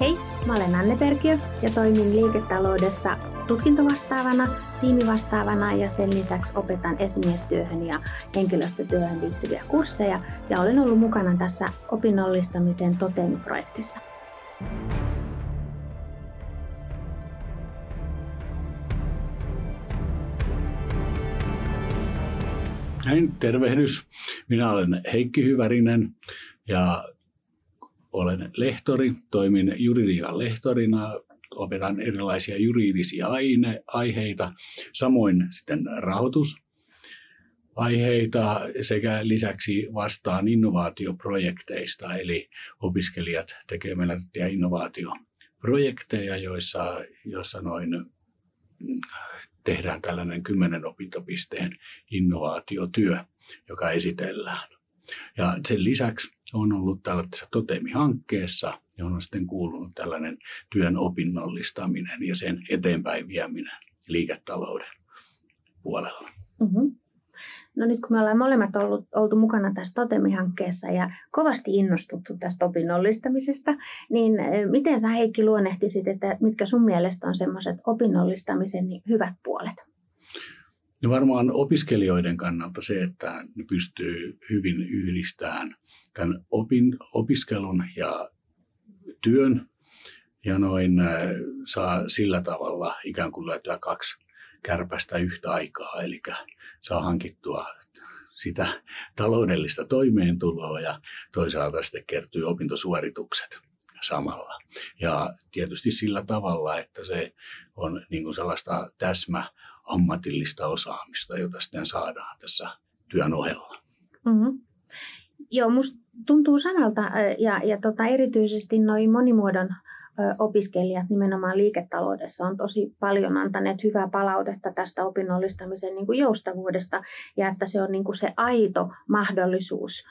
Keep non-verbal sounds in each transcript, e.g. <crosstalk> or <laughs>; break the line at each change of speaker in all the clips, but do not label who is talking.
Hei, mä olen Anne Perkiö ja toimin liiketaloudessa tutkintovastaavana, tiimivastaavana ja sen lisäksi opetan esimiestyöhön ja henkilöstötyöhön liittyviä kursseja ja olen ollut mukana tässä opinnollistamisen toteamiprojektissa.
Näin, tervehdys. Minä olen Heikki Hyvärinen ja olen lehtori, toimin juridiikan lehtorina, opetan erilaisia juridisia aine, aiheita, samoin sitten rahoitus, aiheita sekä lisäksi vastaan innovaatioprojekteista, eli opiskelijat tekevät innovaatioprojekteja, joissa, joissa noin tehdään tällainen kymmenen opintopisteen innovaatiotyö, joka esitellään. Ja sen lisäksi on ollut tällaisessa Totemi-hankkeessa, johon on sitten kuulunut tällainen työn opinnollistaminen ja sen eteenpäin vieminen liiketalouden puolella. Mm-hmm.
No nyt kun me ollaan molemmat ollut, oltu mukana tässä Totemi-hankkeessa ja kovasti innostuttu tästä opinnollistamisesta, niin eh, miten sä Heikki luonnehtisit, että mitkä sun mielestä on semmoiset opinnollistamisen hyvät puolet?
No varmaan opiskelijoiden kannalta se, että ne pystyy hyvin yhdistämään tämän opin, opiskelun ja työn ja noin saa sillä tavalla ikään kuin löytyä kaksi kärpästä yhtä aikaa, eli saa hankittua sitä taloudellista toimeentuloa ja toisaalta sitten kertyy opintosuoritukset samalla. Ja tietysti sillä tavalla, että se on niin kuin sellaista täsmä ammatillista osaamista, jota sitten saadaan tässä työn ohella. Mm-hmm.
Joo, musta tuntuu samalta ja, ja tota, erityisesti noin monimuodon opiskelijat nimenomaan liiketaloudessa on tosi paljon antaneet hyvää palautetta tästä opinnollistamisen niin kuin joustavuudesta ja että se on niin kuin se aito mahdollisuus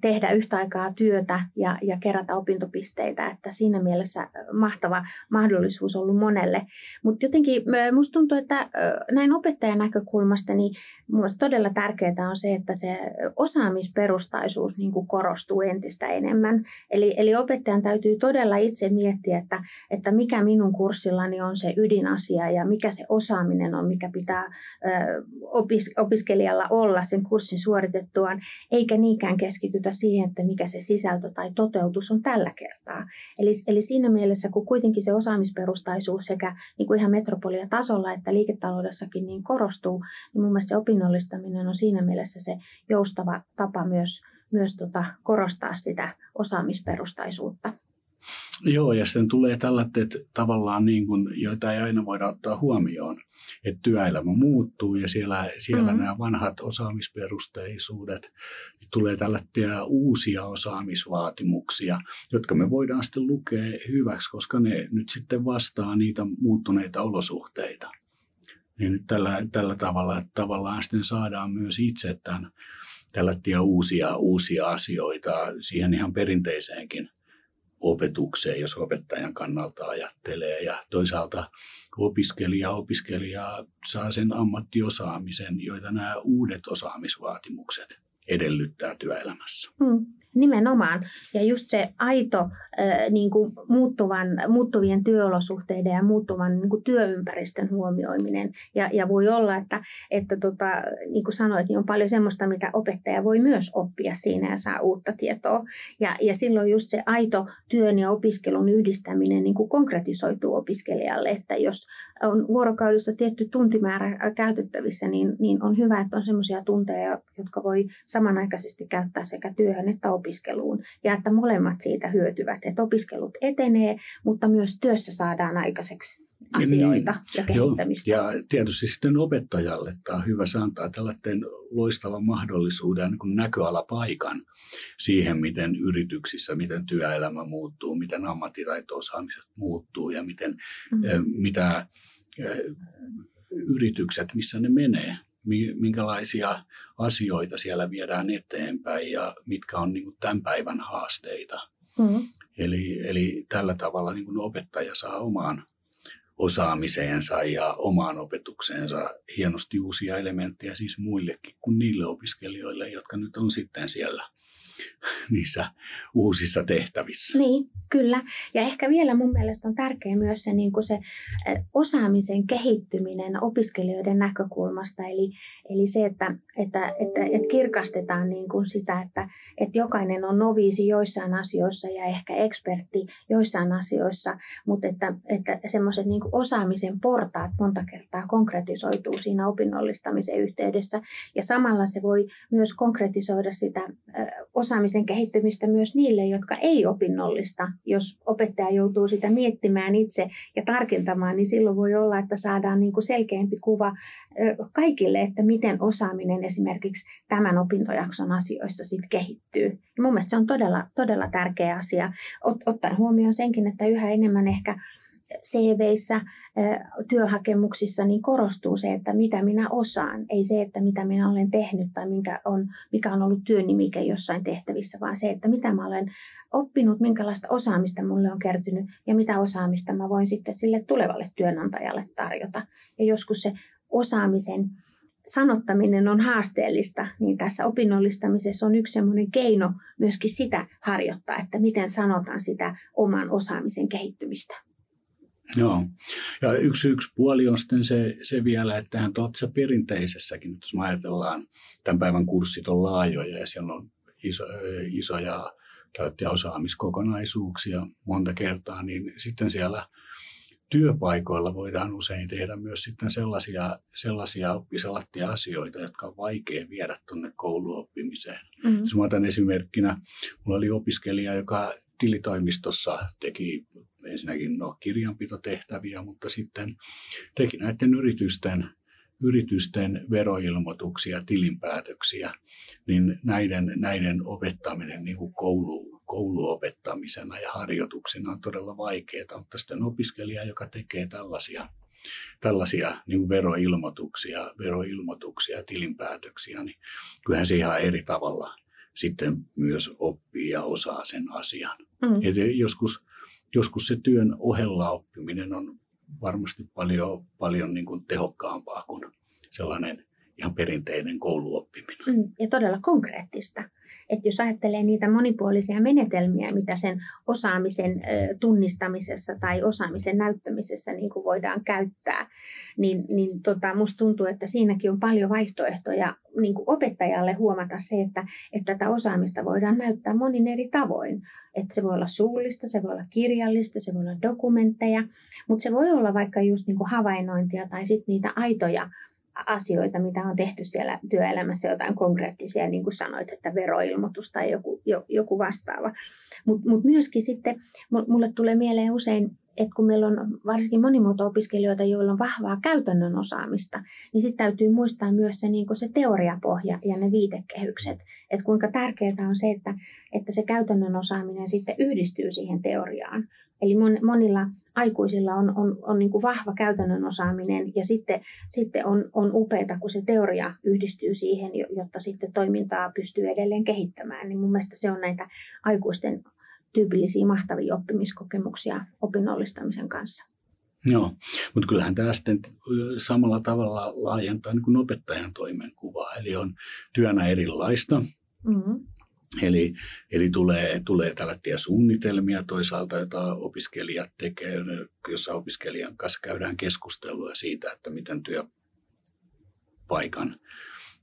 tehdä yhtä aikaa työtä ja, ja kerätä opintopisteitä, että siinä mielessä mahtava mahdollisuus ollut monelle. Mutta jotenkin musta tuntuu, että näin opettajan näkökulmasta niin Mielestäni todella tärkeää on se, että se osaamisperustaisuus niin kuin korostuu entistä enemmän. Eli, eli opettajan täytyy todella itse miettiä, että, että mikä minun kurssillani on se ydinasia ja mikä se osaaminen on, mikä pitää opis, opiskelijalla olla sen kurssin suoritettuaan, eikä niinkään keskitytä siihen, että mikä se sisältö tai toteutus on tällä kertaa. Eli, eli siinä mielessä, kun kuitenkin se osaamisperustaisuus sekä niin kuin ihan metropoliatasolla että liiketaloudessakin niin korostuu, niin mun mielestä se opinnollistaminen on siinä mielessä se joustava tapa myös, myös tota, korostaa sitä osaamisperustaisuutta.
Joo, ja sitten tulee tällaiset tavallaan, niin kuin, joita ei aina voida ottaa huomioon, että työelämä muuttuu ja siellä, siellä mm-hmm. nämä vanhat osaamisperusteisuudet, tulee tällaisia uusia osaamisvaatimuksia, jotka me voidaan sitten lukea hyväksi, koska ne nyt sitten vastaa niitä muuttuneita olosuhteita niin tällä, tällä tavalla, että tavallaan sitten saadaan myös itse tämän, tällaisia uusia, uusia asioita siihen ihan perinteiseenkin opetukseen, jos opettajan kannalta ajattelee. Ja toisaalta opiskelija, opiskelija saa sen ammattiosaamisen, joita nämä uudet osaamisvaatimukset edellyttää työelämässä. Hmm.
Nimenomaan. Ja just se aito niin kuin muuttuvan, muuttuvien työolosuhteiden ja muuttuvan niin kuin työympäristön huomioiminen. Ja, ja voi olla, että, että tota, niin kuin sanoit, niin on paljon semmoista, mitä opettaja voi myös oppia siinä ja saa uutta tietoa. Ja, ja silloin just se aito työn ja opiskelun yhdistäminen niin kuin konkretisoituu opiskelijalle, että jos on vuorokaudessa tietty tuntimäärä käytettävissä, niin, niin on hyvä, että on semmoisia tunteja, jotka voi samanaikaisesti käyttää sekä työhön että opiskeluun. Ja että molemmat siitä hyötyvät, että opiskelut etenee, mutta myös työssä saadaan aikaiseksi asioita niin, ja kehittämistä.
Joo, ja tietysti sitten opettajalle tämä on hyvä, se antaa tällaisen loistavan mahdollisuuden niin näköalapaikan siihen, miten yrityksissä, miten työelämä muuttuu, miten ammattitaito-osaamiset muuttuu ja miten, mm-hmm. mitä yritykset, missä ne menee, minkälaisia asioita siellä viedään eteenpäin ja mitkä on niin kuin tämän päivän haasteita. Mm-hmm. Eli, eli tällä tavalla niin kuin opettaja saa omaan osaamiseensa ja omaan opetukseensa hienosti uusia elementtejä siis muillekin kuin niille opiskelijoille, jotka nyt on sitten siellä <laughs> niissä uusissa tehtävissä.
Niin, kyllä. Ja ehkä vielä mun mielestä on tärkeä myös se, niin kuin se osaamisen kehittyminen opiskelijoiden näkökulmasta. Eli, eli se, että, että, että, että kirkastetaan niin kuin sitä, että, että jokainen on noviisi joissain asioissa ja ehkä ekspertti joissain asioissa, mutta että, että semmoiset niin osaamisen portaat monta kertaa konkretisoituu siinä opinnollistamisen yhteydessä. Ja samalla se voi myös konkretisoida sitä osaamisen kehittymistä myös niille, jotka ei opinnollista. Jos opettaja joutuu sitä miettimään itse ja tarkentamaan, niin silloin voi olla, että saadaan niin kuin selkeämpi kuva kaikille, että miten osaaminen esimerkiksi tämän opintojakson asioissa sitten kehittyy. Ja mun mielestä se on todella, todella tärkeä asia, ottaen huomioon senkin, että yhä enemmän ehkä CVissä, työhakemuksissa, niin korostuu se, että mitä minä osaan. Ei se, että mitä minä olen tehnyt tai mikä on, mikä on ollut työnimike jossain tehtävissä, vaan se, että mitä mä olen oppinut, minkälaista osaamista mulle on kertynyt ja mitä osaamista mä voin sitten sille tulevalle työnantajalle tarjota. Ja joskus se osaamisen sanottaminen on haasteellista, niin tässä opinnollistamisessa on yksi sellainen keino myöskin sitä harjoittaa, että miten sanotaan sitä oman osaamisen kehittymistä.
Joo. Ja yksi, yksi puoli on sitten se, se vielä, että hän tuossa perinteisessäkin, jos me ajatellaan, tämän päivän kurssit on laajoja ja siellä on iso, isoja tällaisia osaamiskokonaisuuksia monta kertaa, niin sitten siellä työpaikoilla voidaan usein tehdä myös sitten sellaisia, sellaisia oppisalattia asioita, jotka on vaikea viedä tuonne kouluoppimiseen. Mm-hmm. Jos mä otan esimerkkinä, mulla oli opiskelija, joka tilitoimistossa teki ensinnäkin no, kirjanpitotehtäviä, mutta sitten teki näiden yritysten, yritysten veroilmoituksia, tilinpäätöksiä, niin näiden, näiden opettaminen niin kuin koulu, kouluopettamisena ja harjoituksena on todella vaikeaa, mutta sitten opiskelija, joka tekee tällaisia, tällaisia niin kuin veroilmoituksia, veroilmoituksia ja tilinpäätöksiä, niin kyllähän se ihan eri tavalla sitten myös oppii ja osaa sen asian. Mm. Et joskus joskus se työn ohella oppiminen on varmasti paljon, paljon niin kuin tehokkaampaa kuin sellainen ihan perinteinen kouluoppiminen.
Mm, ja todella konkreettista. Että jos ajattelee niitä monipuolisia menetelmiä, mitä sen osaamisen tunnistamisessa tai osaamisen näyttämisessä niin kuin voidaan käyttää, niin, niin tota, musta tuntuu, että siinäkin on paljon vaihtoehtoja niin kuin opettajalle huomata se, että, että tätä osaamista voidaan näyttää monin eri tavoin. Että se voi olla suullista, se voi olla kirjallista, se voi olla dokumentteja, mutta se voi olla vaikka just niin kuin havainnointia tai sitten niitä aitoja asioita, mitä on tehty siellä työelämässä, jotain konkreettisia, niin kuin sanoit, että veroilmoitus tai joku, joku vastaava. Mutta mut myöskin sitten mulle tulee mieleen usein, että kun meillä on varsinkin monimuoto-opiskelijoita, joilla on vahvaa käytännön osaamista, niin sitten täytyy muistaa myös se, niin se teoriapohja ja ne viitekehykset. Että kuinka tärkeää on se, että, että se käytännön osaaminen sitten yhdistyy siihen teoriaan. Eli monilla aikuisilla on, on, on niin kuin vahva käytännön osaaminen ja sitten, sitten on, on upeaa, kun se teoria yhdistyy siihen, jotta sitten toimintaa pystyy edelleen kehittämään. Niin mun mielestä se on näitä aikuisten tyypillisiä mahtavia oppimiskokemuksia opinnollistamisen kanssa.
Joo, mutta kyllähän tämä sitten samalla tavalla laajentaa niin kuin opettajan toimenkuvaa, eli on työnä erilaista. Mm-hmm. Eli, eli tulee, tulee tällaisia suunnitelmia toisaalta, joita opiskelijat tekee, jossa opiskelijan kanssa käydään keskustelua siitä, että miten työpaikan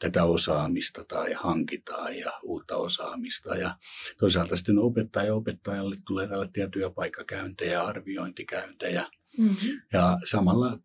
tätä osaamista tai hankitaan ja uutta osaamista. Ja toisaalta sitten opettaja opettajalle tulee tällaisia työpaikkakäyntejä, arviointikäyntejä. Mm-hmm. Ja samalla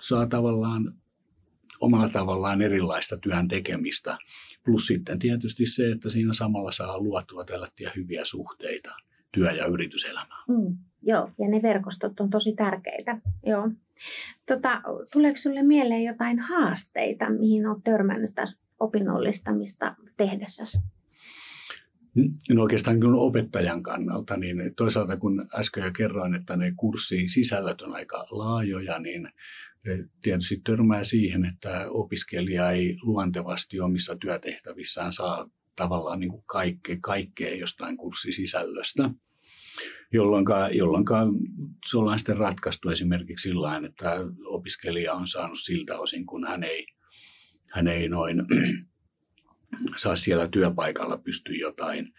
saa tavallaan omalla tavallaan erilaista työn tekemistä. Plus sitten tietysti se, että siinä samalla saa luotua tällaisia hyviä suhteita työ- ja yrityselämään.
Mm, joo, ja ne verkostot on tosi tärkeitä. Joo. Tota, tuleeko sinulle mieleen jotain haasteita, mihin olet törmännyt tässä opinnollistamista tehdessäsi?
No oikeastaan kun opettajan kannalta, niin toisaalta kun äsken jo kerroin, että ne kurssisisällöt on aika laajoja, niin tietysti törmää siihen, että opiskelija ei luontevasti omissa työtehtävissään saa tavallaan niin kuin kaikkea, jostain kurssisisällöstä, jolloin, jolloin se ollaan sitten ratkaistu esimerkiksi sillä että opiskelija on saanut siltä osin, kun hän ei, hän ei noin <clears throat> saa siellä työpaikalla pystyä jotain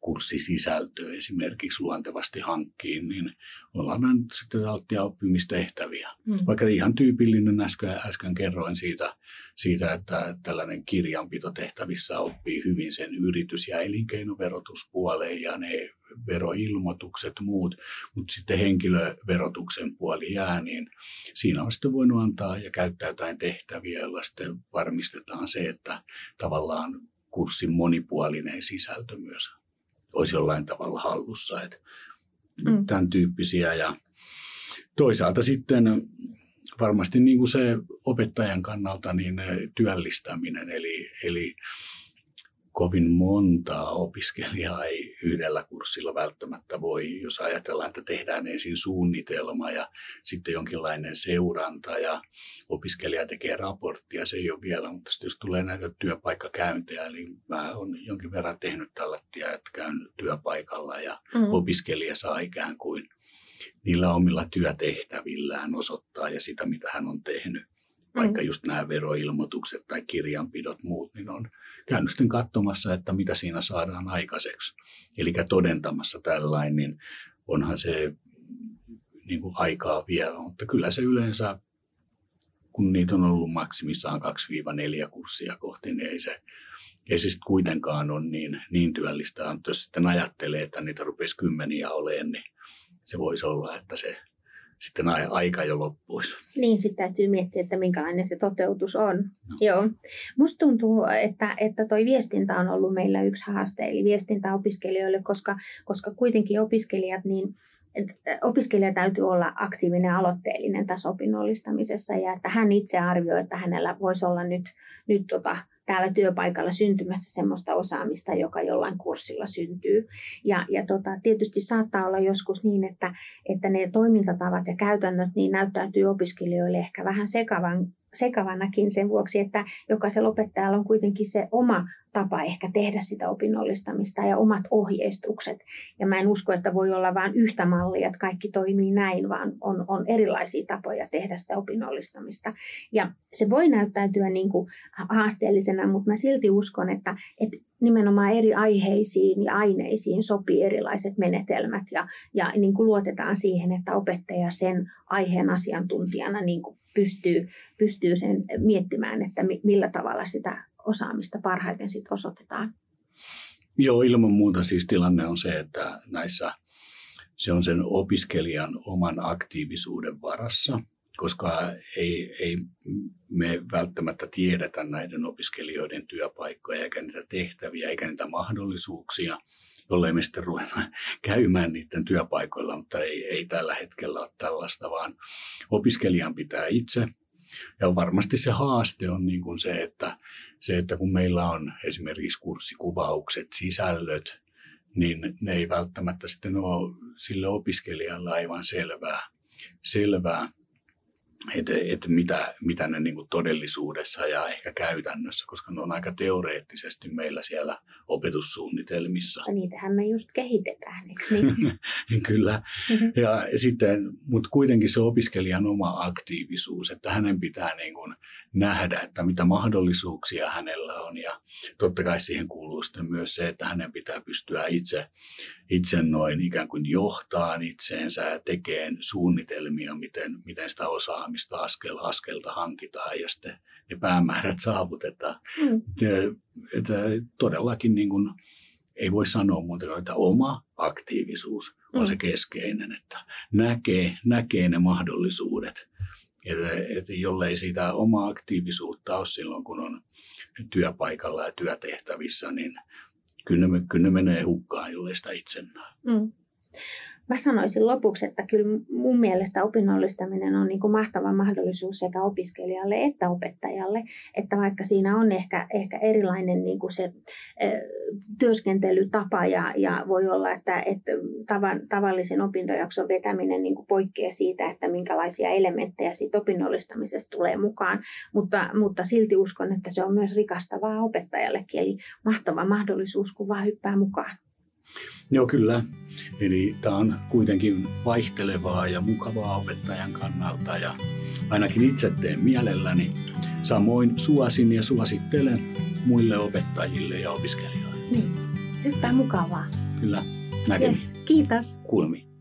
kurssisisältöä esimerkiksi luontevasti hankkiin, niin ollaan nyt sitten alttia oppimistehtäviä. Mm. Vaikka ihan tyypillinen äsken, äsken kerroin siitä, siitä, että tällainen kirjanpitotehtävissä oppii hyvin sen yritys- ja elinkeinoverotuspuoleen ja ne veroilmoitukset muut, mutta sitten henkilöverotuksen puoli jää, niin siinä on sitten voinut antaa ja käyttää jotain tehtäviä, joilla sitten varmistetaan se, että tavallaan kurssin monipuolinen sisältö myös olisi jollain tavalla hallussa. Että mm. Tämän tyyppisiä ja toisaalta sitten varmasti niin kuin se opettajan kannalta niin työllistäminen, eli, eli kovin montaa opiskelijaa ei yhdellä kurssilla välttämättä voi, jos ajatellaan, että tehdään ensin suunnitelma ja sitten jonkinlainen seuranta ja opiskelija tekee raporttia, se ei ole vielä, mutta sitten jos tulee näitä työpaikkakäyntejä, eli mä olen jonkin verran tehnyt tällä että käyn työpaikalla ja mm. opiskelija saa ikään kuin niillä omilla työtehtävillään osoittaa ja sitä, mitä hän on tehnyt vaikka mm. just nämä veroilmoitukset tai kirjanpidot muut, niin on käynyt sitten katsomassa, että mitä siinä saadaan aikaiseksi. Eli todentamassa tällainen, niin onhan se niin kuin aikaa vielä, mutta kyllä se yleensä, kun niitä on ollut maksimissaan 2-4 kurssia kohti, niin ei se, ei se sitten kuitenkaan ole niin, niin työllistä. Jos sitten ajattelee, että niitä rupesi kymmeniä olemaan, niin se voisi olla, että se sitten aika jo loppuisi.
Niin, sitten täytyy miettiä, että minkälainen se toteutus on. No. Joo. Musta tuntuu, että, että toi viestintä on ollut meillä yksi haaste, eli viestintä opiskelijoille, koska, koska kuitenkin opiskelijat, niin opiskelija täytyy olla aktiivinen ja aloitteellinen tässä opinnollistamisessa ja että hän itse arvioi, että hänellä voisi olla nyt, nyt tota, täällä työpaikalla syntymässä semmoista osaamista, joka jollain kurssilla syntyy. Ja, ja tota, tietysti saattaa olla joskus niin, että, että ne toimintatavat ja käytännöt niin näyttäytyy opiskelijoille ehkä vähän sekavan sekavanakin sen vuoksi, että jokaisella opettajalla on kuitenkin se oma tapa ehkä tehdä sitä opinnollistamista ja omat ohjeistukset. Ja mä en usko, että voi olla vain yhtä mallia, että kaikki toimii näin, vaan on, on erilaisia tapoja tehdä sitä opinnollistamista. Ja se voi näyttäytyä niin kuin haasteellisena, mutta mä silti uskon, että, että nimenomaan eri aiheisiin ja aineisiin sopii erilaiset menetelmät ja, ja niin kuin luotetaan siihen, että opettaja sen aiheen asiantuntijana niin kuin pystyy, pystyy sen miettimään, että millä tavalla sitä osaamista parhaiten sit osoitetaan.
Joo, ilman muuta siis tilanne on se, että näissä se on sen opiskelijan oman aktiivisuuden varassa, koska ei, ei me välttämättä tiedetä näiden opiskelijoiden työpaikkoja eikä niitä tehtäviä eikä niitä mahdollisuuksia jollei me sitten ruveta käymään niiden työpaikoilla, mutta ei, ei tällä hetkellä ole tällaista, vaan opiskelijan pitää itse. Ja varmasti se haaste on niin kuin se, että, se, että kun meillä on esimerkiksi kurssikuvaukset, sisällöt, niin ne ei välttämättä sitten ole sille opiskelijalle aivan selvää, selvää että et mitä, mitä ne niin todellisuudessa ja ehkä käytännössä, koska ne on aika teoreettisesti meillä siellä opetussuunnitelmissa.
Ja niitähän me just kehitetään, eikö niin? <laughs>
Kyllä. Mm-hmm. Ja sitten, mutta kuitenkin se opiskelijan oma aktiivisuus, että hänen pitää niin kuin nähdä, että mitä mahdollisuuksia hänellä on. Ja totta kai siihen kuuluu sitten myös se, että hänen pitää pystyä itse, itse noin ikään kuin johtaa itseensä ja tekemään suunnitelmia, miten, miten sitä osaamista askel askelta hankitaan ja sitten ne päämäärät saavutetaan. Mm. Että todellakin niin kuin, ei voi sanoa muuta kuin, että oma aktiivisuus on mm. se keskeinen, että näkee, näkee ne mahdollisuudet että, että jollei sitä omaa aktiivisuutta ole silloin, kun on työpaikalla ja työtehtävissä, niin kyllä ne, kyllä ne menee hukkaan, jollei sitä itse näe. Mm.
Mä sanoisin lopuksi, että kyllä mun mielestä opinnollistaminen on niin kuin mahtava mahdollisuus sekä opiskelijalle että opettajalle, että vaikka siinä on ehkä, ehkä erilainen niin kuin se ö, työskentelytapa ja, ja voi olla, että, että tavan, tavallisen opintojakson vetäminen niin kuin poikkeaa siitä, että minkälaisia elementtejä siitä opinnollistamisesta tulee mukaan, mutta, mutta silti uskon, että se on myös rikastavaa opettajallekin, eli mahtava mahdollisuus, kun vaan hyppää mukaan.
Joo, kyllä. Eli tämä on kuitenkin vaihtelevaa ja mukavaa opettajan kannalta ja ainakin itse teen mielelläni. Samoin suosin ja suosittelen muille opettajille ja opiskelijoille.
Niin, yhtä mukavaa.
Kyllä, näkemiin.
Yes. Kiitos.
Kuulemiin.